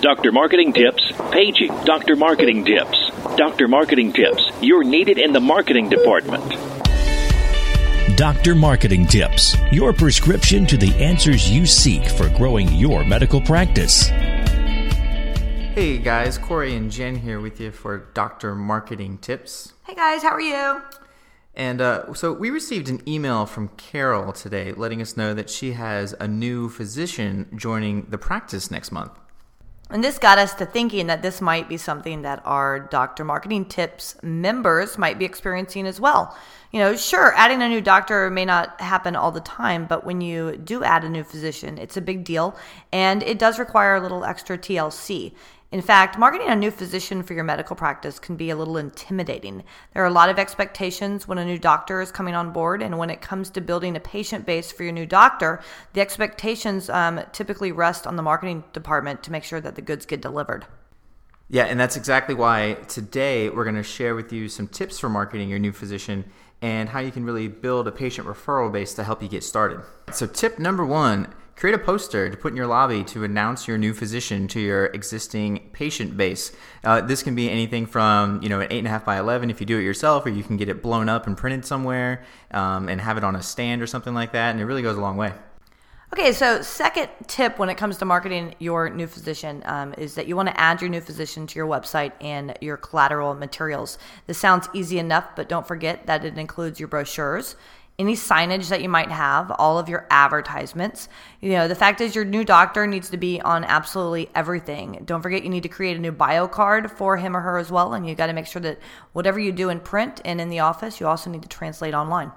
Dr. Marketing Tips, paging Dr. Marketing Tips. Dr. Marketing Tips, you're needed in the marketing department. Dr. Marketing Tips, your prescription to the answers you seek for growing your medical practice. Hey guys, Corey and Jen here with you for Dr. Marketing Tips. Hey guys, how are you? And uh, so we received an email from Carol today letting us know that she has a new physician joining the practice next month. And this got us to thinking that this might be something that our Doctor Marketing Tips members might be experiencing as well. You know, sure, adding a new doctor may not happen all the time, but when you do add a new physician, it's a big deal and it does require a little extra TLC. In fact, marketing a new physician for your medical practice can be a little intimidating. There are a lot of expectations when a new doctor is coming on board, and when it comes to building a patient base for your new doctor, the expectations um, typically rest on the marketing department to make sure that the goods get delivered. Yeah, and that's exactly why today we're going to share with you some tips for marketing your new physician and how you can really build a patient referral base to help you get started. So, tip number one Create a poster to put in your lobby to announce your new physician to your existing patient base. Uh, this can be anything from you know an eight and a half by eleven if you do it yourself, or you can get it blown up and printed somewhere um, and have it on a stand or something like that, and it really goes a long way. Okay, so second tip when it comes to marketing your new physician um, is that you want to add your new physician to your website and your collateral materials. This sounds easy enough, but don't forget that it includes your brochures any signage that you might have, all of your advertisements. You know, the fact is your new doctor needs to be on absolutely everything. Don't forget you need to create a new bio card for him or her as well and you got to make sure that whatever you do in print and in the office, you also need to translate online.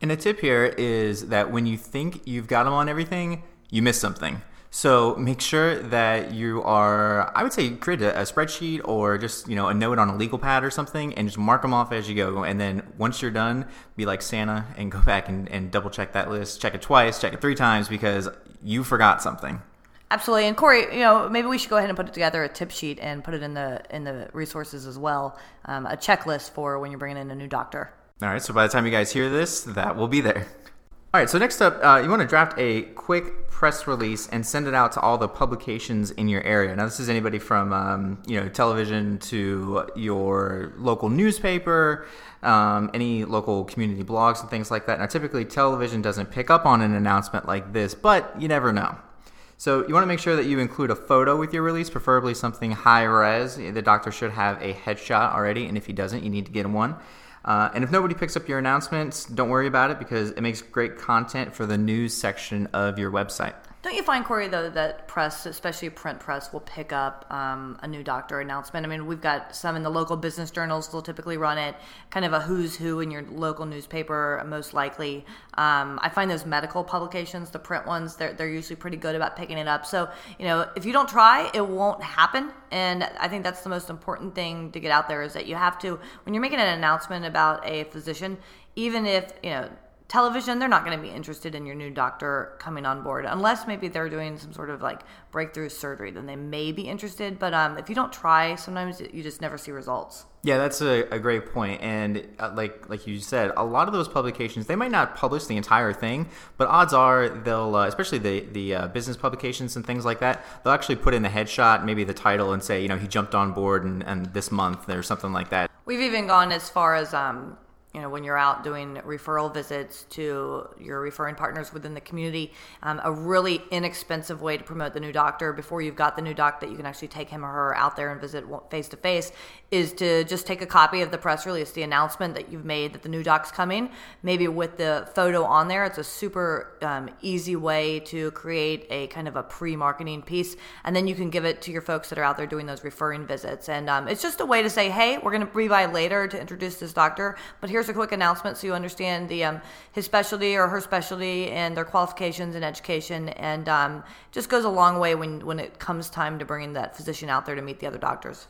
And a tip here is that when you think you've got them on everything, you miss something. So make sure that you are, I would say, create a, a, spreadsheet or just you know a note on a legal pad or something, and just mark them off as you go. And then once you're done, be like Santa and go back and, and double check that list, check it twice, check it three times because you forgot something. Absolutely, and Corey, you know, maybe we should go ahead and put it together a tip sheet and put it in the in the resources as well, um, a checklist for when you're bringing in a new doctor. All right, so by the time you guys hear this, that will be there. All right, so next up, uh, you want to draft a quick press release and send it out to all the publications in your area. Now, this is anybody from um, you know television to your local newspaper, um, any local community blogs and things like that. Now, typically, television doesn't pick up on an announcement like this, but you never know. So you want to make sure that you include a photo with your release, preferably something high res. The doctor should have a headshot already, and if he doesn't, you need to get him one. Uh, and if nobody picks up your announcements, don't worry about it because it makes great content for the news section of your website. Don't you find, Corey, though, that press, especially print press, will pick up um, a new doctor announcement? I mean, we've got some in the local business journals, they'll typically run it, kind of a who's who in your local newspaper, most likely. Um, I find those medical publications, the print ones, they're, they're usually pretty good about picking it up. So, you know, if you don't try, it won't happen. And I think that's the most important thing to get out there is that you have to, when you're making an announcement about a physician, even if, you know, television, they're not going to be interested in your new doctor coming on board unless maybe they're doing some sort of like breakthrough surgery. Then they may be interested. But um, if you don't try, sometimes you just never see results. Yeah, that's a, a great point. And uh, like like you said, a lot of those publications they might not publish the entire thing, but odds are they'll, uh, especially the the uh, business publications and things like that, they'll actually put in the headshot, maybe the title, and say you know he jumped on board and, and this month or something like that. We've even gone as far as um, you know, when you're out doing referral visits to your referring partners within the community, um, a really inexpensive way to promote the new doctor before you've got the new doc that you can actually take him or her out there and visit face to face is to just take a copy of the press release, the announcement that you've made that the new doc's coming, maybe with the photo on there. It's a super um, easy way to create a kind of a pre marketing piece. And then you can give it to your folks that are out there doing those referring visits. And um, it's just a way to say, hey, we're going to be by later to introduce this doctor, but here's a quick announcement so you understand the um, his specialty or her specialty and their qualifications and education. And um, just goes a long way when, when it comes time to bringing that physician out there to meet the other doctors.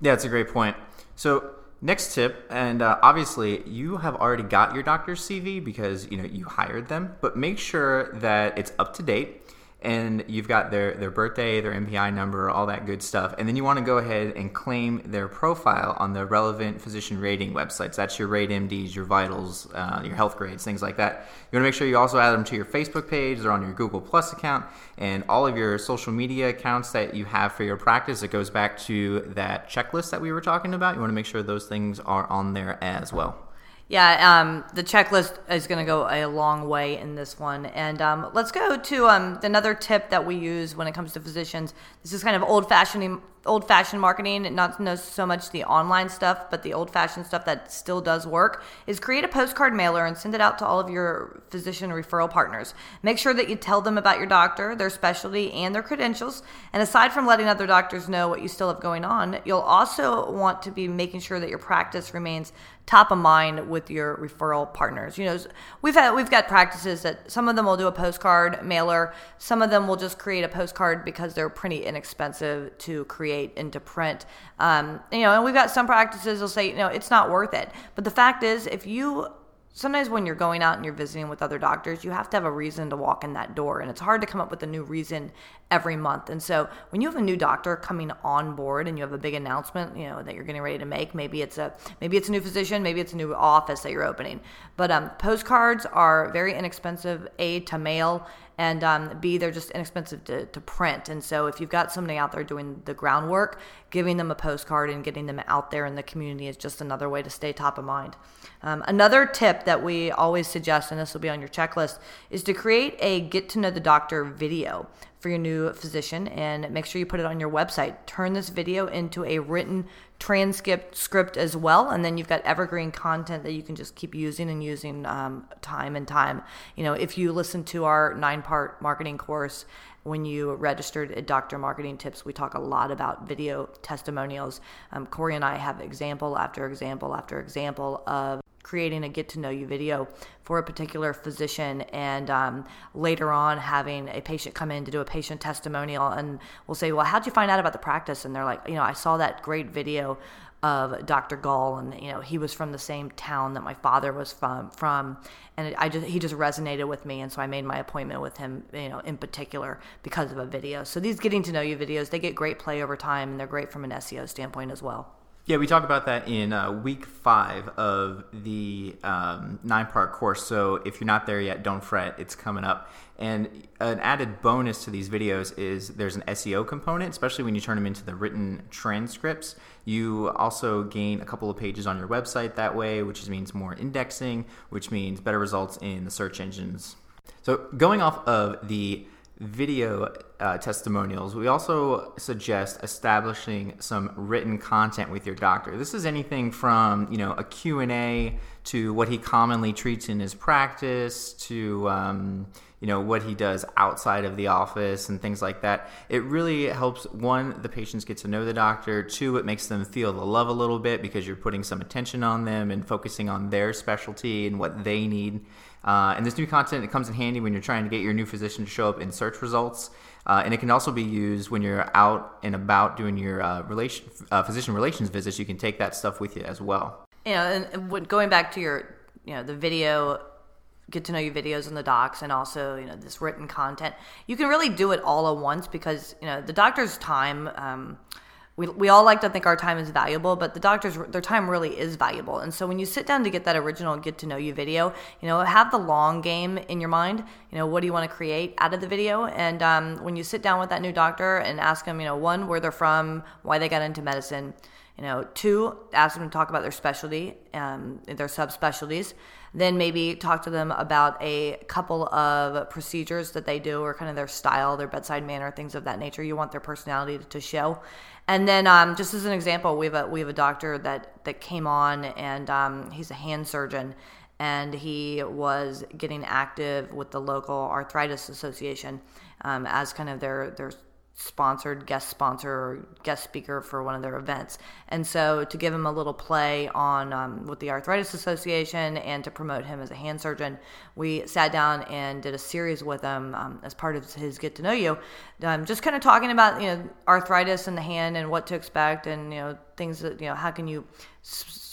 Yeah, it's a great point. So next tip, and uh, obviously you have already got your doctor's CV because you know you hired them, but make sure that it's up to date and you've got their, their birthday, their NPI number, all that good stuff. And then you want to go ahead and claim their profile on the relevant physician rating websites. That's your RateMDs, your vitals, uh, your Healthgrades, things like that. You want to make sure you also add them to your Facebook page or on your Google Plus account and all of your social media accounts that you have for your practice. It goes back to that checklist that we were talking about. You want to make sure those things are on there as well. Yeah, um, the checklist is going to go a long way in this one. And um, let's go to um, another tip that we use when it comes to physicians. This is kind of old fashioned old fashioned marketing, not so much the online stuff, but the old fashioned stuff that still does work, is create a postcard mailer and send it out to all of your physician referral partners. Make sure that you tell them about your doctor, their specialty, and their credentials. And aside from letting other doctors know what you still have going on, you'll also want to be making sure that your practice remains top of mind with your referral partners. You know, we've had we've got practices that some of them will do a postcard mailer, some of them will just create a postcard because they're pretty inexpensive to create and to print. Um, you know, and we've got some practices will say, you know, it's not worth it. But the fact is, if you sometimes when you're going out and you're visiting with other doctors, you have to have a reason to walk in that door. And it's hard to come up with a new reason every month. And so when you have a new doctor coming on board and you have a big announcement, you know, that you're getting ready to make, maybe it's a maybe it's a new physician, maybe it's a new office that you're opening. But um, postcards are very inexpensive, A to mail and um, B, they're just inexpensive to, to print. And so, if you've got somebody out there doing the groundwork, giving them a postcard and getting them out there in the community is just another way to stay top of mind. Um, another tip that we always suggest, and this will be on your checklist, is to create a get to know the doctor video for your new physician and make sure you put it on your website. Turn this video into a written transcript script as well, and then you've got evergreen content that you can just keep using and using um, time and time. You know, if you listen to our nine part marketing course, when you registered at Doctor Marketing Tips, we talk a lot about video testimonials. Um, Corey and I have example after example after example of creating a get to know you video for a particular physician and um, later on having a patient come in to do a patient testimonial and we'll say well how'd you find out about the practice and they're like you know i saw that great video of dr gall and you know he was from the same town that my father was from from and i just he just resonated with me and so i made my appointment with him you know in particular because of a video. So these getting to know you videos they get great play over time and they're great from an seo standpoint as well yeah, we talk about that in uh, week five of the um, nine part course. So if you're not there yet, don't fret, it's coming up. And an added bonus to these videos is there's an SEO component, especially when you turn them into the written transcripts. You also gain a couple of pages on your website that way, which means more indexing, which means better results in the search engines. So going off of the video uh, testimonials, we also suggest establishing some written content with your doctor. This is anything from you know a Q&A to what he commonly treats in his practice to um, you know what he does outside of the office and things like that. It really helps one the patients get to know the doctor. Two, it makes them feel the love a little bit because you're putting some attention on them and focusing on their specialty and what they need. Uh, and this new content it comes in handy when you're trying to get your new physician to show up in search results. Uh, and it can also be used when you're out and about doing your uh, relation, uh, physician relations visits. You can take that stuff with you as well. Know, and going back to your, you know, the video, get to know you videos on the docs, and also you know this written content. You can really do it all at once because you know the doctor's time. Um, we, we all like to think our time is valuable, but the doctors, their time really is valuable. And so when you sit down to get that original get to know you video, you know, have the long game in your mind. You know, what do you want to create out of the video? And um, when you sit down with that new doctor and ask them, you know, one, where they're from, why they got into medicine, you know, two, ask them to talk about their specialty, um, their subspecialties. Then maybe talk to them about a couple of procedures that they do or kind of their style, their bedside manner, things of that nature. You want their personality to show. And then, um, just as an example, we have a we have a doctor that that came on, and um, he's a hand surgeon, and he was getting active with the local arthritis association um, as kind of their their sponsored guest sponsor or guest speaker for one of their events. And so to give him a little play on um, with the Arthritis Association and to promote him as a hand surgeon, we sat down and did a series with him um, as part of his Get to Know You, um, just kind of talking about you know arthritis in the hand and what to expect and you know things that you know how can you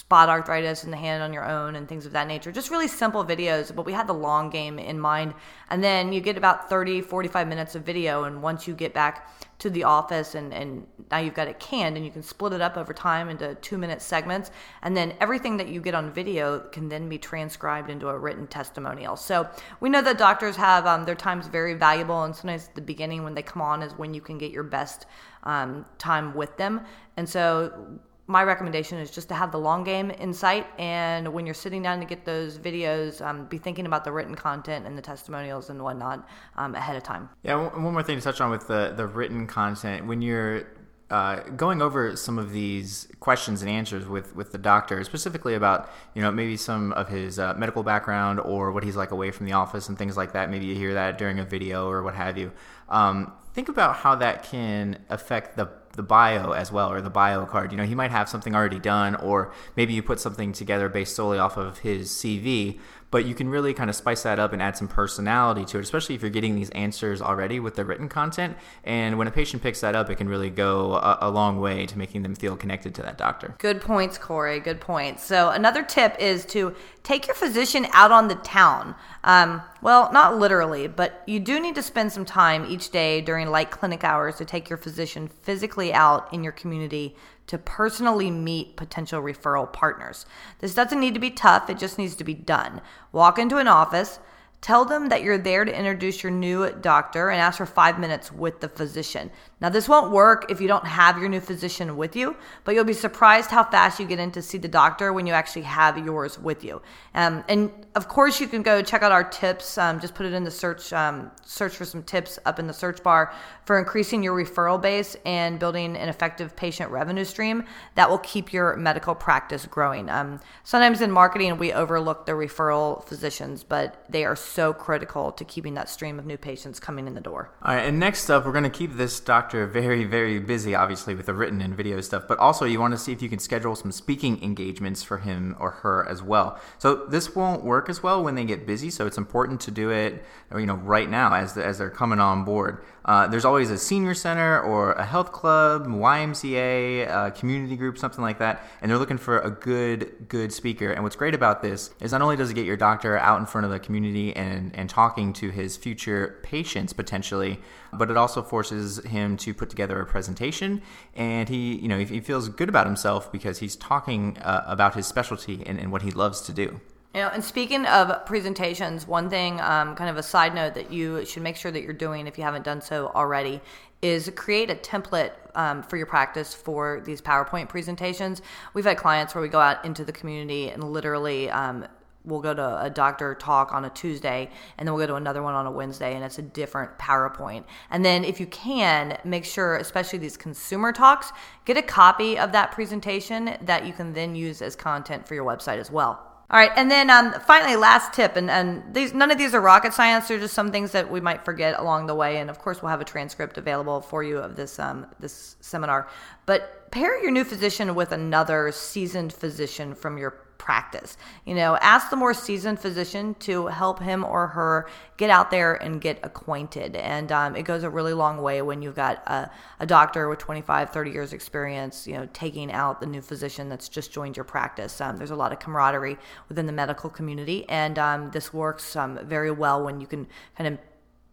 spot arthritis in the hand on your own and things of that nature. Just really simple videos, but we had the long game in mind. And then you get about 30, 45 minutes of video. And once you get back to the office and, and now you've got it canned and you can split it up over time into two minute segments. And then everything that you get on video can then be transcribed into a written testimonial. So we know that doctors have um, their time's very valuable. And sometimes the beginning when they come on is when you can get your best um, time with them. And so my recommendation is just to have the long game in sight. And when you're sitting down to get those videos, um, be thinking about the written content and the testimonials and whatnot um, ahead of time. Yeah, one more thing to touch on with the, the written content. When you're uh, going over some of these questions and answers with, with the doctor, specifically about you know maybe some of his uh, medical background or what he's like away from the office and things like that. Maybe you hear that during a video or what have you. Um, think about how that can affect the the bio as well or the bio card. You know, he might have something already done, or maybe you put something together based solely off of his CV but you can really kind of spice that up and add some personality to it, especially if you're getting these answers already with the written content. And when a patient picks that up, it can really go a, a long way to making them feel connected to that doctor. Good points, Corey. Good points. So, another tip is to take your physician out on the town. Um, well, not literally, but you do need to spend some time each day during light clinic hours to take your physician physically out in your community to personally meet potential referral partners. This doesn't need to be tough, it just needs to be done. Walk into an office, Tell them that you're there to introduce your new doctor and ask for five minutes with the physician. Now, this won't work if you don't have your new physician with you, but you'll be surprised how fast you get in to see the doctor when you actually have yours with you. Um, and of course, you can go check out our tips. Um, just put it in the search um, search for some tips up in the search bar for increasing your referral base and building an effective patient revenue stream that will keep your medical practice growing. Um, sometimes in marketing, we overlook the referral physicians, but they are critical to keeping that stream of new patients coming in the door. All right, and next up, we're going to keep this doctor very, very busy, obviously, with the written and video stuff, but also you want to see if you can schedule some speaking engagements for him or her as well. So this won't work as well when they get busy, so it's important to do it, you know, right now as, the, as they're coming on board. Uh, there's always a senior center or a health club, YMCA, a community group, something like that, and they're looking for a good, good speaker. And what's great about this is not only does it get your doctor out in front of the community and, and talking to his future patients potentially, but it also forces him to put together a presentation. And he, you know, he feels good about himself because he's talking uh, about his specialty and, and what he loves to do. You know, and speaking of presentations, one thing, um, kind of a side note that you should make sure that you're doing if you haven't done so already is create a template um, for your practice for these PowerPoint presentations. We've had clients where we go out into the community and literally um, we'll go to a doctor talk on a Tuesday and then we'll go to another one on a Wednesday and it's a different PowerPoint. And then if you can, make sure, especially these consumer talks, get a copy of that presentation that you can then use as content for your website as well. All right, and then um, finally, last tip, and, and these none of these are rocket science. They're just some things that we might forget along the way, and of course, we'll have a transcript available for you of this um, this seminar. But pair your new physician with another seasoned physician from your practice. You know, ask the more seasoned physician to help him or her get out there and get acquainted. And um, it goes a really long way when you've got a, a, doctor with 25, 30 years experience, you know, taking out the new physician that's just joined your practice. Um, there's a lot of camaraderie within the medical community. And um, this works um, very well when you can kind of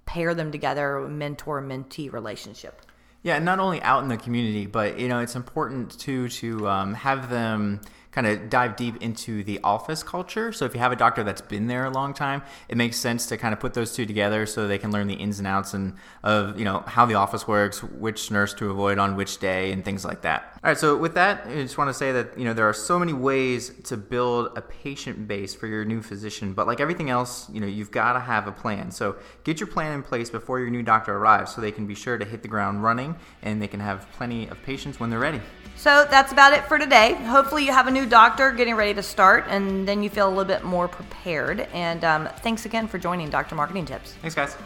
pair them together, mentor mentee relationship. Yeah, and not only out in the community, but you know, it's important too to um, have them kind of dive deep into the office culture. So if you have a doctor that's been there a long time, it makes sense to kind of put those two together so they can learn the ins and outs and of you know how the office works, which nurse to avoid on which day, and things like that. All right. So with that, I just want to say that you know there are so many ways to build a patient base for your new physician, but like everything else, you know you've got to have a plan. So get your plan in place before your new doctor arrives, so they can be sure to hit the ground running and they can have plenty of patients when they're ready. So that's about it for today. Hopefully, you have a new doctor getting ready to start, and then you feel a little bit more prepared. And um, thanks again for joining Dr. Marketing Tips. Thanks, guys.